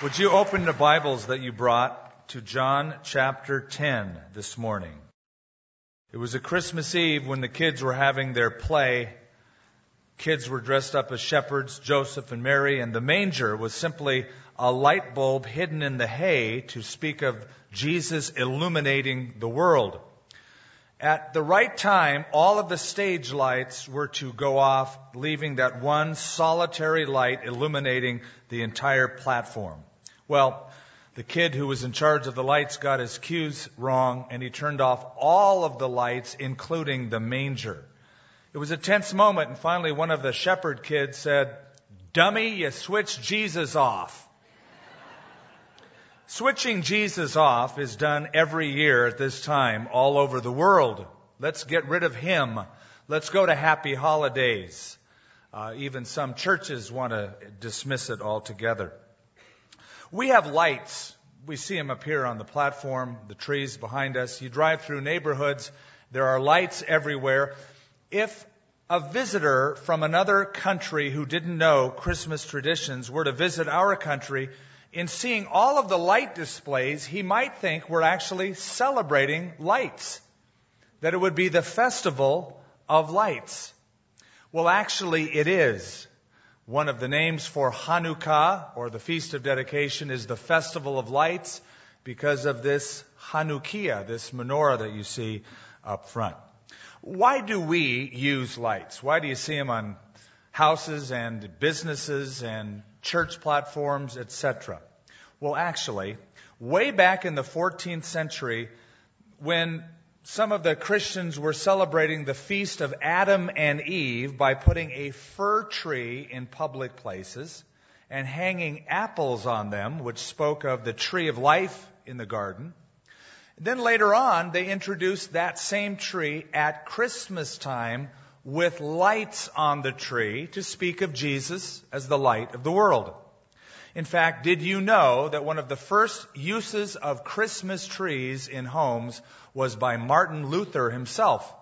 Would you open the Bibles that you brought to John chapter 10 this morning? It was a Christmas Eve when the kids were having their play. Kids were dressed up as shepherds, Joseph and Mary, and the manger was simply a light bulb hidden in the hay to speak of Jesus illuminating the world. At the right time, all of the stage lights were to go off, leaving that one solitary light illuminating the entire platform. Well, the kid who was in charge of the lights got his cues wrong and he turned off all of the lights, including the manger. It was a tense moment and finally one of the shepherd kids said, Dummy, you switched Jesus off. Switching Jesus off is done every year at this time all over the world. Let's get rid of him. Let's go to happy holidays. Uh, even some churches want to dismiss it altogether. We have lights. We see them appear on the platform, the trees behind us. You drive through neighborhoods, there are lights everywhere. If a visitor from another country who didn't know Christmas traditions were to visit our country, in seeing all of the light displays, he might think we're actually celebrating lights. That it would be the festival of lights. Well, actually, it is. One of the names for Hanukkah, or the Feast of Dedication, is the Festival of Lights because of this Hanukkah, this menorah that you see up front. Why do we use lights? Why do you see them on houses and businesses and church platforms, etc.? Well, actually, way back in the 14th century, when some of the Christians were celebrating the feast of Adam and Eve by putting a fir tree in public places and hanging apples on them, which spoke of the tree of life in the garden. Then later on, they introduced that same tree at Christmas time with lights on the tree to speak of Jesus as the light of the world. In fact, did you know that one of the first uses of Christmas trees in homes was by Martin Luther himself,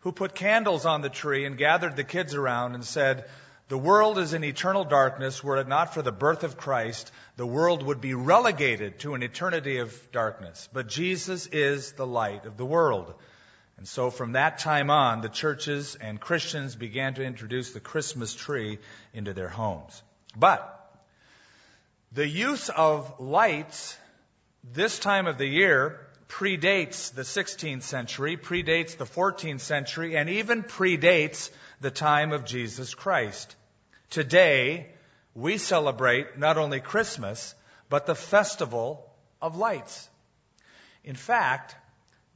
who put candles on the tree and gathered the kids around and said, the world is in eternal darkness. Were it not for the birth of Christ, the world would be relegated to an eternity of darkness. But Jesus is the light of the world. And so from that time on, the churches and Christians began to introduce the Christmas tree into their homes. But the use of lights this time of the year predates the 16th century, predates the 14th century, and even predates the time of Jesus Christ. Today, we celebrate not only Christmas, but the festival of lights. In fact,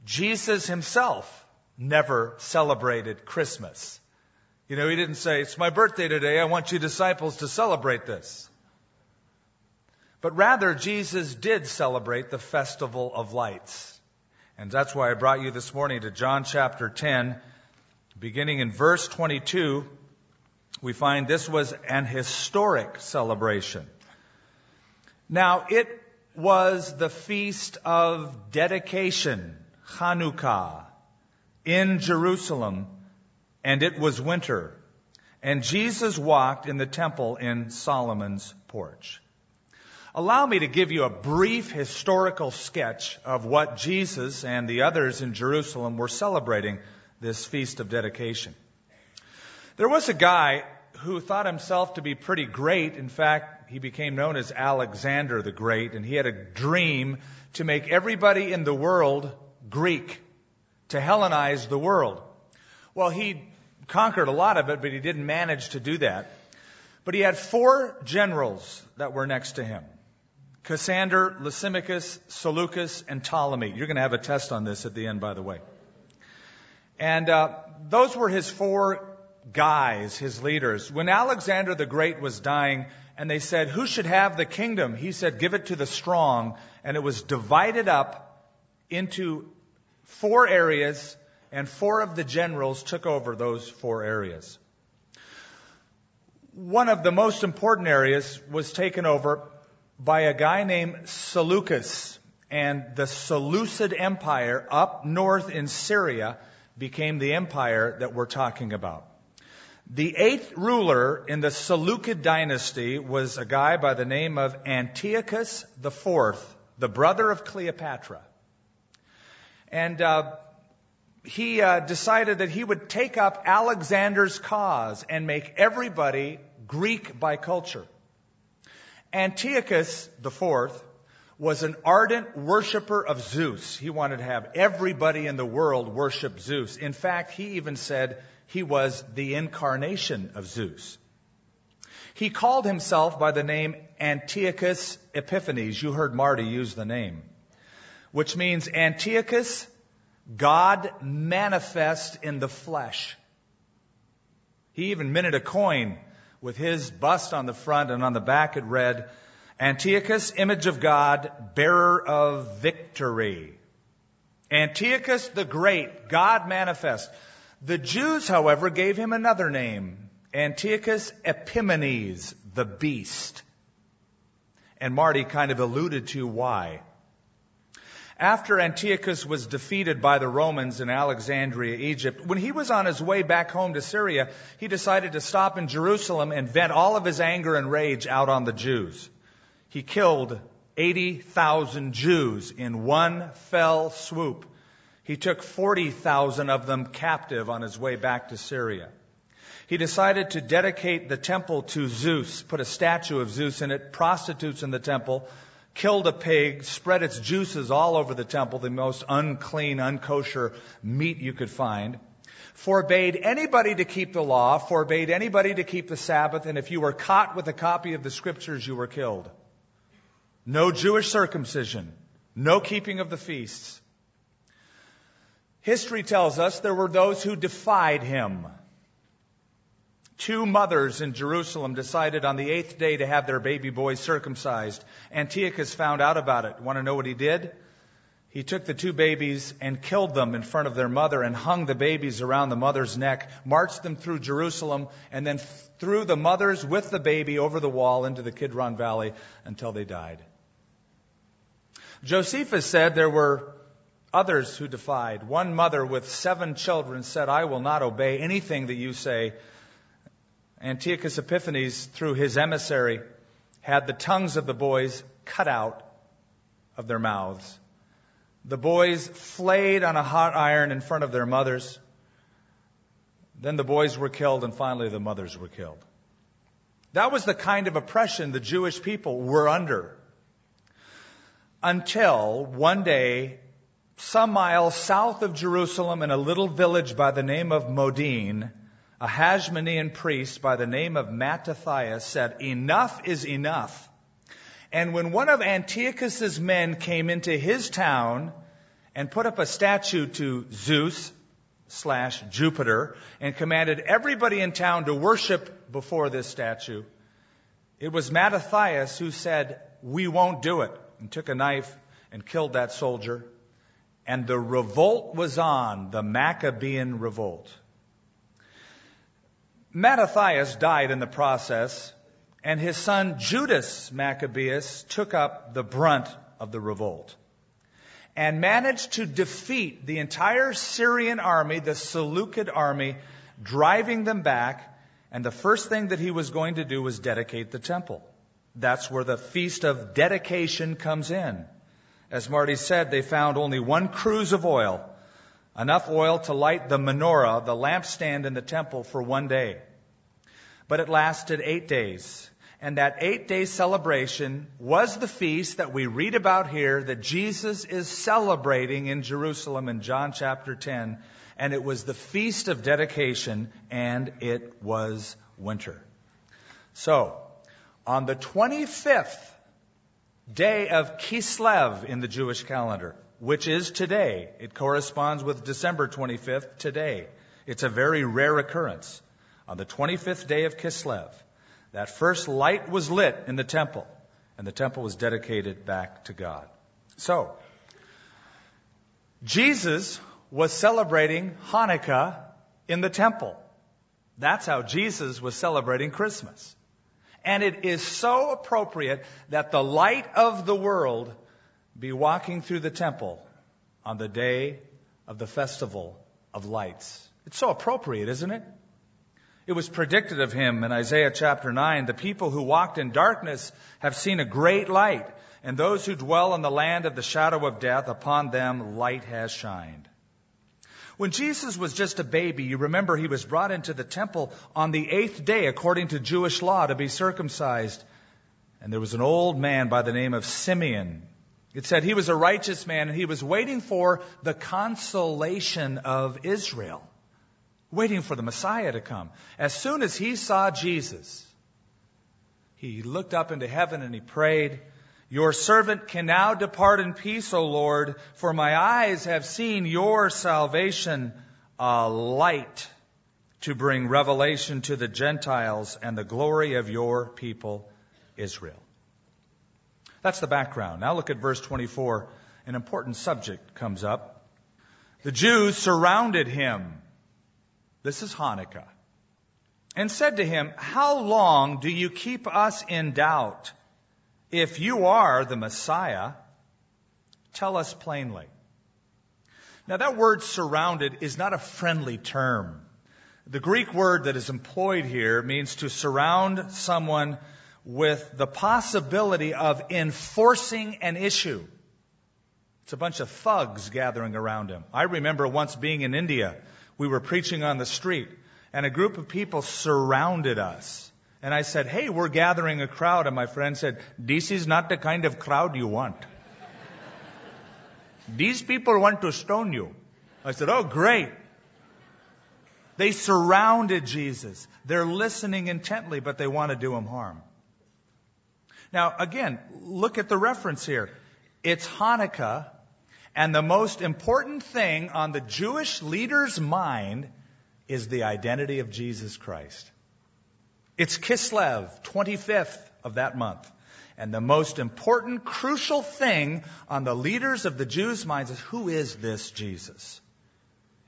Jesus himself never celebrated Christmas. You know, he didn't say, It's my birthday today. I want you disciples to celebrate this. But rather, Jesus did celebrate the festival of lights. And that's why I brought you this morning to John chapter 10, beginning in verse 22. We find this was an historic celebration. Now, it was the feast of dedication, Hanukkah, in Jerusalem, and it was winter. And Jesus walked in the temple in Solomon's porch. Allow me to give you a brief historical sketch of what Jesus and the others in Jerusalem were celebrating this feast of dedication. There was a guy who thought himself to be pretty great. In fact, he became known as Alexander the Great, and he had a dream to make everybody in the world Greek, to Hellenize the world. Well, he conquered a lot of it, but he didn't manage to do that. But he had four generals that were next to him. Cassander, Lysimachus, Seleucus, and Ptolemy. You're going to have a test on this at the end, by the way. And uh, those were his four guys, his leaders. When Alexander the Great was dying, and they said, Who should have the kingdom? He said, Give it to the strong. And it was divided up into four areas, and four of the generals took over those four areas. One of the most important areas was taken over by a guy named Seleucus. And the Seleucid Empire up north in Syria became the empire that we're talking about. The eighth ruler in the Seleucid dynasty was a guy by the name of Antiochus IV, the brother of Cleopatra. And uh, he uh, decided that he would take up Alexander's cause and make everybody Greek by culture. Antiochus IV was an ardent worshiper of Zeus. He wanted to have everybody in the world worship Zeus. In fact, he even said he was the incarnation of Zeus. He called himself by the name Antiochus Epiphanes. You heard Marty use the name, which means Antiochus, God manifest in the flesh. He even minted a coin with his bust on the front and on the back it read, Antiochus, image of God, bearer of victory. Antiochus the Great, God manifest. The Jews, however, gave him another name, Antiochus Epimanes, the beast. And Marty kind of alluded to why. After Antiochus was defeated by the Romans in Alexandria, Egypt, when he was on his way back home to Syria, he decided to stop in Jerusalem and vent all of his anger and rage out on the Jews he killed 80,000 Jews in one fell swoop. He took 40,000 of them captive on his way back to Syria. He decided to dedicate the temple to Zeus, put a statue of Zeus in it, prostitutes in the temple, killed a pig, spread its juices all over the temple, the most unclean, unkosher meat you could find, forbade anybody to keep the law, forbade anybody to keep the Sabbath, and if you were caught with a copy of the scriptures, you were killed. No Jewish circumcision. No keeping of the feasts. History tells us there were those who defied him. Two mothers in Jerusalem decided on the eighth day to have their baby boys circumcised. Antiochus found out about it. Want to know what he did? He took the two babies and killed them in front of their mother and hung the babies around the mother's neck, marched them through Jerusalem, and then threw the mothers with the baby over the wall into the Kidron Valley until they died. Josephus said there were others who defied. One mother with seven children said, I will not obey anything that you say. Antiochus Epiphanes, through his emissary, had the tongues of the boys cut out of their mouths. The boys flayed on a hot iron in front of their mothers. Then the boys were killed, and finally the mothers were killed. That was the kind of oppression the Jewish people were under until one day, some miles south of Jerusalem in a little village by the name of Modin, a Hasmonean priest by the name of Mattathias said, enough is enough. And when one of Antiochus's men came into his town and put up a statue to Zeus slash Jupiter and commanded everybody in town to worship before this statue, it was Mattathias who said, we won't do it and took a knife and killed that soldier. And the revolt was on, the Maccabean revolt. Mattathias died in the process, and his son Judas Maccabeus took up the brunt of the revolt and managed to defeat the entire Syrian army, the Seleucid army, driving them back. And the first thing that he was going to do was dedicate the temple. That's where the feast of dedication comes in. As Marty said, they found only one cruse of oil, enough oil to light the menorah, the lampstand in the temple, for one day. But it lasted eight days. And that eight day celebration was the feast that we read about here that Jesus is celebrating in Jerusalem in John chapter 10. And it was the feast of dedication and it was winter. So, on the 25th day of Kislev in the Jewish calendar, which is today. It corresponds with December 25th today. It's a very rare occurrence. On the 25th day of Kislev, that first light was lit in the temple, and the temple was dedicated back to God. So, Jesus was celebrating Hanukkah in the temple. That's how Jesus was celebrating Christmas. And it is so appropriate that the light of the world be walking through the temple on the day of the festival of lights. It's so appropriate, isn't it? It was predicted of him in Isaiah chapter 9 the people who walked in darkness have seen a great light, and those who dwell in the land of the shadow of death, upon them light has shined. When Jesus was just a baby, you remember he was brought into the temple on the eighth day according to Jewish law to be circumcised. And there was an old man by the name of Simeon. It said he was a righteous man and he was waiting for the consolation of Israel waiting for the Messiah to come. As soon as he saw Jesus, he looked up into heaven and he prayed, Your servant can now depart in peace, O Lord, for my eyes have seen your salvation, a light to bring revelation to the Gentiles and the glory of your people, Israel. That's the background. Now look at verse 24. An important subject comes up. The Jews surrounded him this is Hanukkah. And said to him, How long do you keep us in doubt? If you are the Messiah, tell us plainly. Now that word surrounded is not a friendly term. The Greek word that is employed here means to surround someone with the possibility of enforcing an issue. It's a bunch of thugs gathering around him. I remember once being in India we were preaching on the street, and a group of people surrounded us. And I said, Hey, we're gathering a crowd. And my friend said, This is not the kind of crowd you want. These people want to stone you. I said, Oh, great. They surrounded Jesus. They're listening intently, but they want to do him harm. Now, again, look at the reference here. It's Hanukkah, and the most important thing on the Jewish leader's mind is the identity of Jesus Christ. It's Kislev, 25th of that month. And the most important, crucial thing on the leaders of the Jews' minds is who is this Jesus?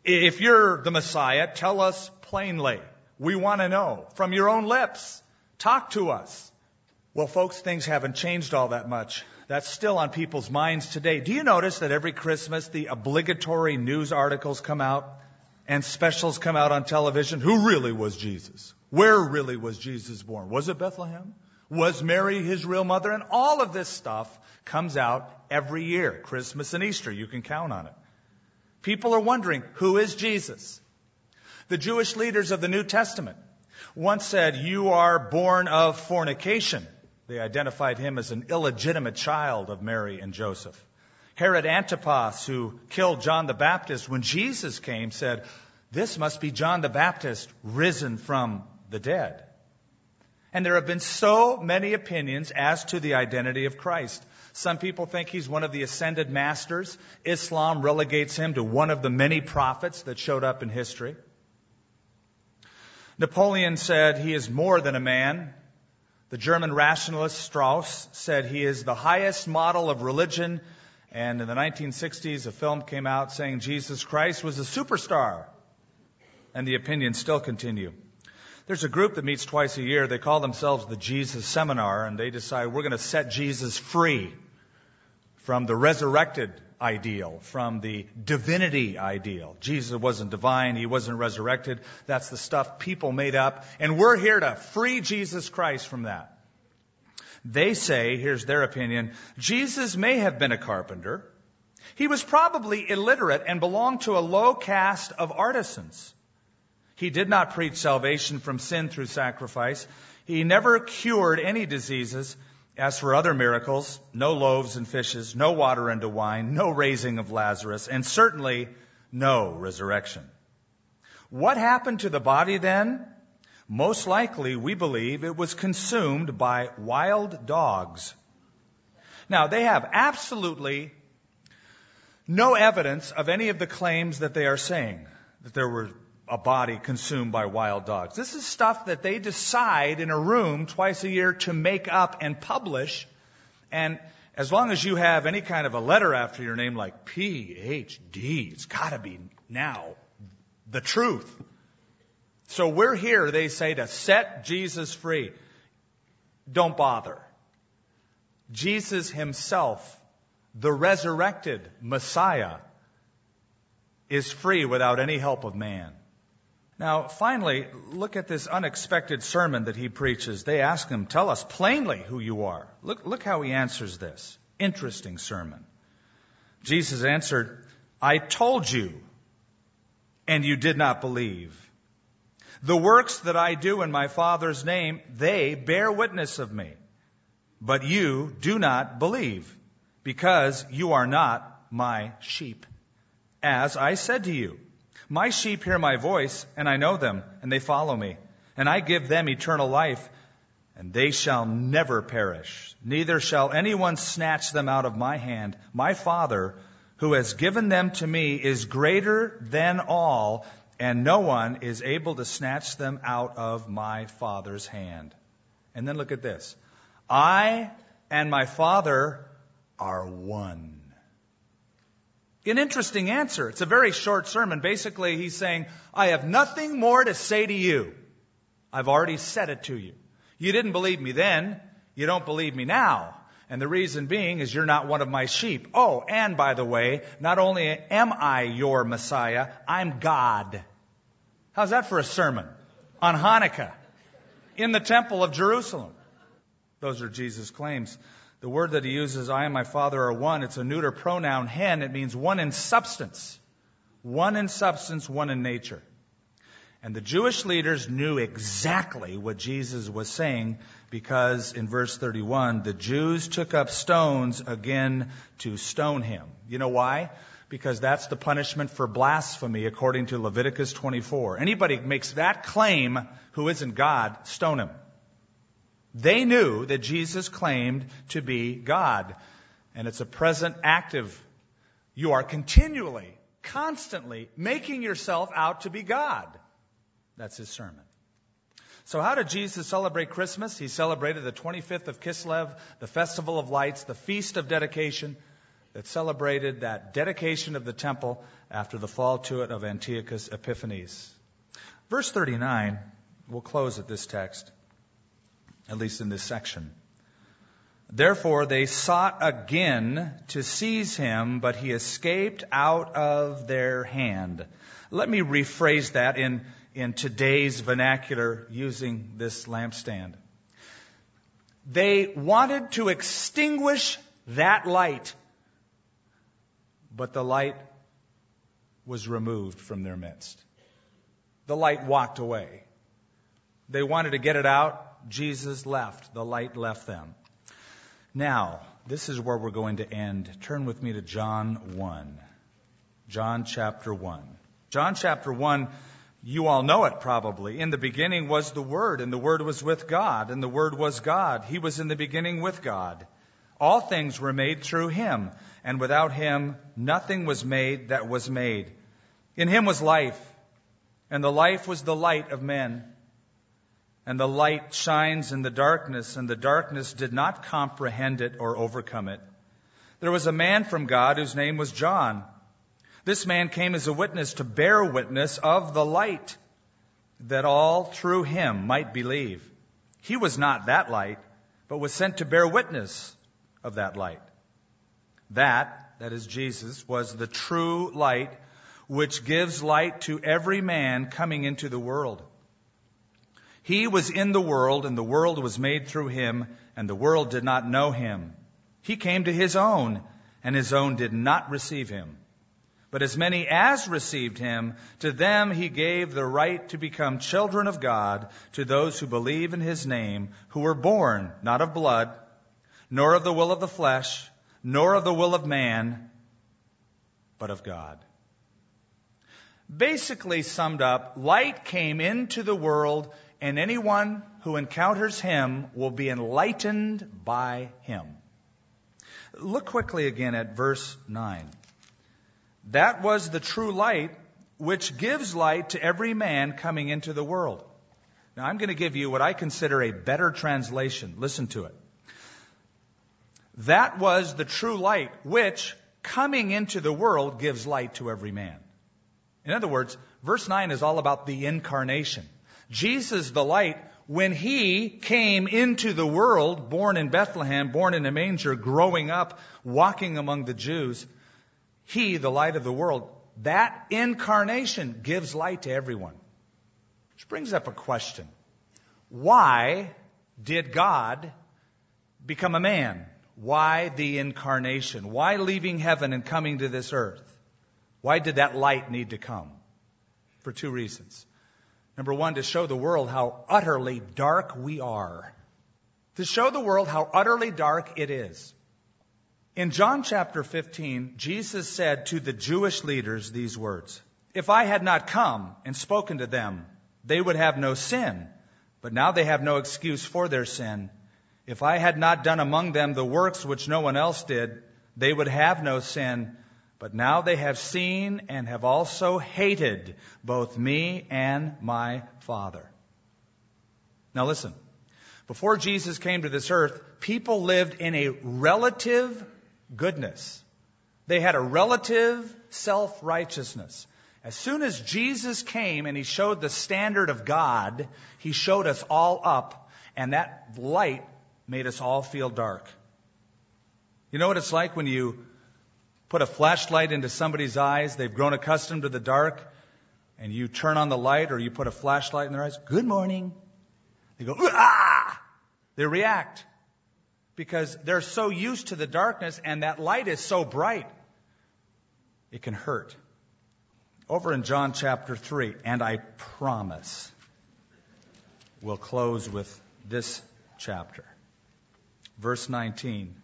If you're the Messiah, tell us plainly. We want to know from your own lips. Talk to us. Well, folks, things haven't changed all that much. That's still on people's minds today. Do you notice that every Christmas the obligatory news articles come out and specials come out on television? Who really was Jesus? Where really was Jesus born? Was it Bethlehem? Was Mary his real mother? And all of this stuff comes out every year, Christmas and Easter. You can count on it. People are wondering, who is Jesus? The Jewish leaders of the New Testament once said, You are born of fornication. They identified him as an illegitimate child of Mary and Joseph. Herod Antipas, who killed John the Baptist when Jesus came, said, This must be John the Baptist risen from the dead. And there have been so many opinions as to the identity of Christ. Some people think he's one of the ascended masters. Islam relegates him to one of the many prophets that showed up in history. Napoleon said he is more than a man. The German rationalist Strauss said he is the highest model of religion. And in the 1960s, a film came out saying Jesus Christ was a superstar. And the opinions still continue. There's a group that meets twice a year. They call themselves the Jesus Seminar, and they decide we're going to set Jesus free from the resurrected ideal, from the divinity ideal. Jesus wasn't divine, he wasn't resurrected. That's the stuff people made up. And we're here to free Jesus Christ from that. They say, here's their opinion, Jesus may have been a carpenter. He was probably illiterate and belonged to a low caste of artisans. He did not preach salvation from sin through sacrifice. He never cured any diseases. As for other miracles, no loaves and fishes, no water into wine, no raising of Lazarus, and certainly no resurrection. What happened to the body then? Most likely, we believe it was consumed by wild dogs. Now, they have absolutely no evidence of any of the claims that they are saying, that there were a body consumed by wild dogs. This is stuff that they decide in a room twice a year to make up and publish. And as long as you have any kind of a letter after your name like PhD, it's got to be now the truth. So we're here, they say, to set Jesus free. Don't bother. Jesus himself, the resurrected Messiah, is free without any help of man. Now, finally, look at this unexpected sermon that he preaches. They ask him, Tell us plainly who you are. Look, look how he answers this. Interesting sermon. Jesus answered, I told you, and you did not believe. The works that I do in my Father's name, they bear witness of me. But you do not believe, because you are not my sheep. As I said to you, my sheep hear my voice, and I know them, and they follow me. And I give them eternal life, and they shall never perish. Neither shall anyone snatch them out of my hand. My Father, who has given them to me, is greater than all, and no one is able to snatch them out of my Father's hand. And then look at this. I and my Father are one. An interesting answer. It's a very short sermon. Basically, he's saying, I have nothing more to say to you. I've already said it to you. You didn't believe me then. You don't believe me now. And the reason being is you're not one of my sheep. Oh, and by the way, not only am I your Messiah, I'm God. How's that for a sermon? On Hanukkah. In the temple of Jerusalem. Those are Jesus' claims. The word that he uses, I and my Father are one, it's a neuter pronoun, hen. It means one in substance. One in substance, one in nature. And the Jewish leaders knew exactly what Jesus was saying because in verse 31, the Jews took up stones again to stone him. You know why? Because that's the punishment for blasphemy according to Leviticus 24. Anybody makes that claim who isn't God, stone him. They knew that Jesus claimed to be God. And it's a present active. You are continually, constantly making yourself out to be God. That's his sermon. So how did Jesus celebrate Christmas? He celebrated the 25th of Kislev, the Festival of Lights, the Feast of Dedication that celebrated that dedication of the temple after the fall to it of Antiochus Epiphanes. Verse 39, we'll close at this text at least in this section. Therefore, they sought again to seize him, but he escaped out of their hand. Let me rephrase that in, in today's vernacular using this lampstand. They wanted to extinguish that light, but the light was removed from their midst. The light walked away. They wanted to get it out, Jesus left. The light left them. Now, this is where we're going to end. Turn with me to John 1. John chapter 1. John chapter 1, you all know it probably. In the beginning was the Word, and the Word was with God, and the Word was God. He was in the beginning with God. All things were made through Him, and without Him nothing was made that was made. In Him was life, and the life was the light of men. And the light shines in the darkness, and the darkness did not comprehend it or overcome it. There was a man from God whose name was John. This man came as a witness to bear witness of the light, that all through him might believe. He was not that light, but was sent to bear witness of that light. That, that is Jesus, was the true light which gives light to every man coming into the world. He was in the world, and the world was made through him, and the world did not know him. He came to his own, and his own did not receive him. But as many as received him, to them he gave the right to become children of God, to those who believe in his name, who were born not of blood, nor of the will of the flesh, nor of the will of man, but of God. Basically summed up, light came into the world and anyone who encounters him will be enlightened by him. Look quickly again at verse 9. That was the true light which gives light to every man coming into the world. Now I'm going to give you what I consider a better translation. Listen to it. That was the true light which coming into the world gives light to every man. In other words, verse 9 is all about the incarnation. Jesus, the light, when he came into the world, born in Bethlehem, born in a manger, growing up, walking among the Jews, he, the light of the world, that incarnation gives light to everyone. Which brings up a question. Why did God become a man? Why the incarnation? Why leaving heaven and coming to this earth? Why did that light need to come? For two reasons. Number one, to show the world how utterly dark we are. To show the world how utterly dark it is. In John chapter 15, Jesus said to the Jewish leaders these words If I had not come and spoken to them, they would have no sin, but now they have no excuse for their sin. If I had not done among them the works which no one else did, they would have no sin. But now they have seen and have also hated both me and my Father. Now listen. Before Jesus came to this earth, people lived in a relative goodness. They had a relative self-righteousness. As soon as Jesus came and he showed the standard of God, he showed us all up, and that light made us all feel dark. You know what it's like when you put a flashlight into somebody's eyes, they've grown accustomed to the dark, and you turn on the light or you put a flashlight in their eyes, good morning. They go, ah! They react because they're so used to the darkness and that light is so bright. It can hurt. Over in John chapter 3, and I promise we'll close with this chapter. Verse 19.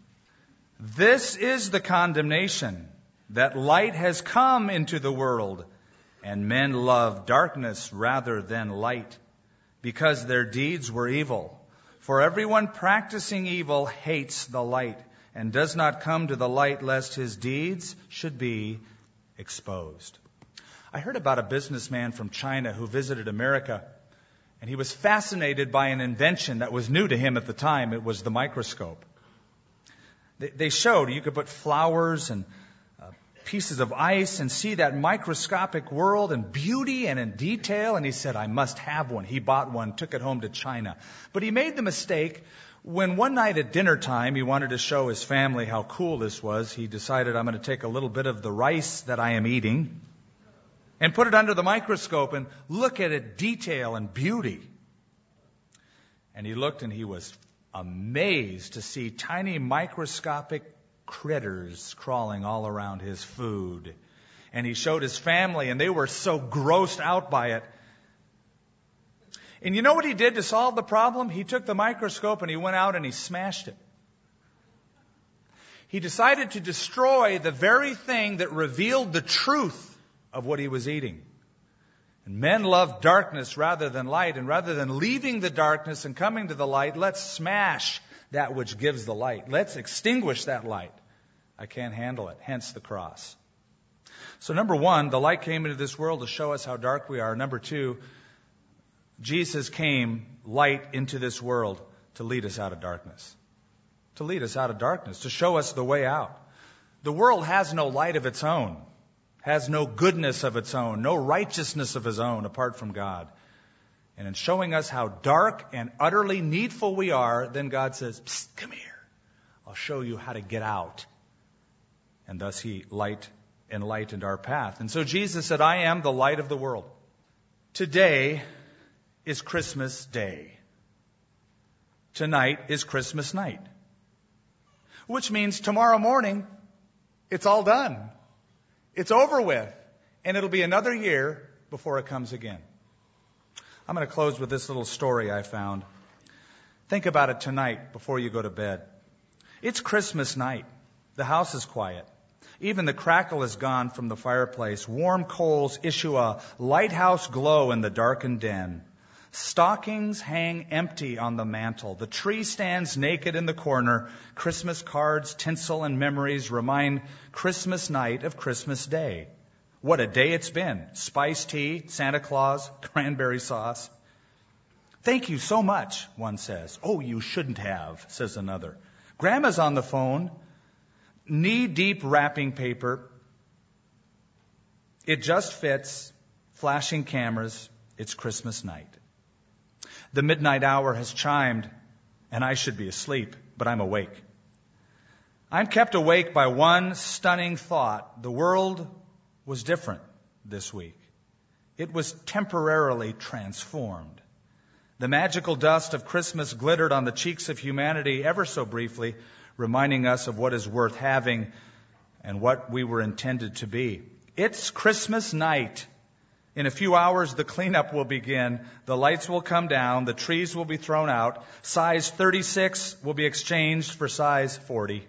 This is the condemnation that light has come into the world, and men love darkness rather than light, because their deeds were evil. For everyone practicing evil hates the light, and does not come to the light lest his deeds should be exposed. I heard about a businessman from China who visited America, and he was fascinated by an invention that was new to him at the time. It was the microscope. They showed you could put flowers and uh, pieces of ice and see that microscopic world and beauty and in detail. And he said, I must have one. He bought one, took it home to China. But he made the mistake when one night at dinner time he wanted to show his family how cool this was. He decided, I'm going to take a little bit of the rice that I am eating and put it under the microscope and look at it detail and beauty. And he looked and he was amazed to see tiny microscopic critters crawling all around his food. And he showed his family, and they were so grossed out by it. And you know what he did to solve the problem? He took the microscope and he went out and he smashed it. He decided to destroy the very thing that revealed the truth of what he was eating. And men love darkness rather than light, and rather than leaving the darkness and coming to the light, let's smash that which gives the light. Let's extinguish that light. I can't handle it. Hence the cross. So number one, the light came into this world to show us how dark we are. Number two, Jesus came light into this world to lead us out of darkness. To lead us out of darkness, to show us the way out. The world has no light of its own has no goodness of its own, no righteousness of his own apart from God. And in showing us how dark and utterly needful we are, then God says, come here. I'll show you how to get out. And thus he light enlightened our path. And so Jesus said, I am the light of the world. Today is Christmas Day. Tonight is Christmas night. Which means tomorrow morning, it's all done. It's over with. And it'll be another year before it comes again. I'm going to close with this little story I found. Think about it tonight before you go to bed. It's Christmas night. The house is quiet. Even the crackle is gone from the fireplace. Warm coals issue a lighthouse glow in the darkened den. Stockings hang empty on the mantel. The tree stands naked in the corner. Christmas cards, tinsel, and memories remind Christmas night of Christmas Day. What a day it's been. Spiced tea, Santa Claus, cranberry sauce. Thank you so much, one says. Oh, you shouldn't have, says another. Grandma's on the phone. Knee deep wrapping paper. It just fits. Flashing cameras. It's Christmas night. The midnight hour has chimed, and I should be asleep, but I'm awake. I'm kept awake by one stunning thought. The world was different this week. It was temporarily transformed. The magical dust of Christmas glittered on the cheeks of humanity ever so briefly, reminding us of what is worth having and what we were intended to be. It's Christmas night. In a few hours, the cleanup will begin. The lights will come down. The trees will be thrown out. Size 36 will be exchanged for size 40.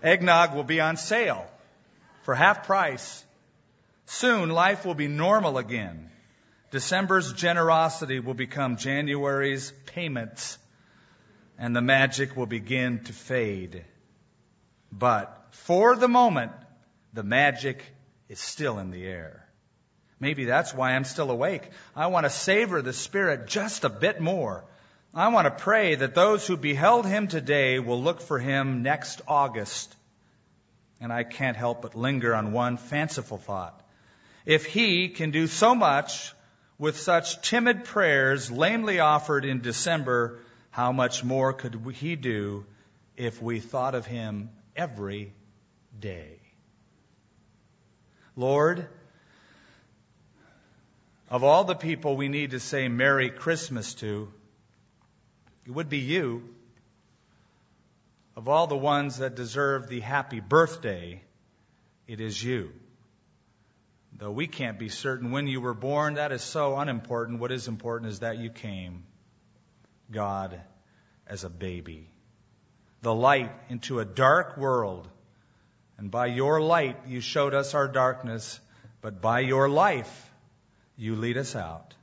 Eggnog will be on sale for half price. Soon, life will be normal again. December's generosity will become January's payments, and the magic will begin to fade. But for the moment, the magic is still in the air. Maybe that's why I'm still awake. I want to savor the Spirit just a bit more. I want to pray that those who beheld him today will look for him next August. And I can't help but linger on one fanciful thought. If he can do so much with such timid prayers lamely offered in December, how much more could he do if we thought of him every day? Lord, of all the people we need to say Merry Christmas to, it would be you. Of all the ones that deserve the happy birthday, it is you. Though we can't be certain when you were born, that is so unimportant. What is important is that you came, God, as a baby. The light into a dark world and by your light, you showed us our darkness, but by your life, you lead us out.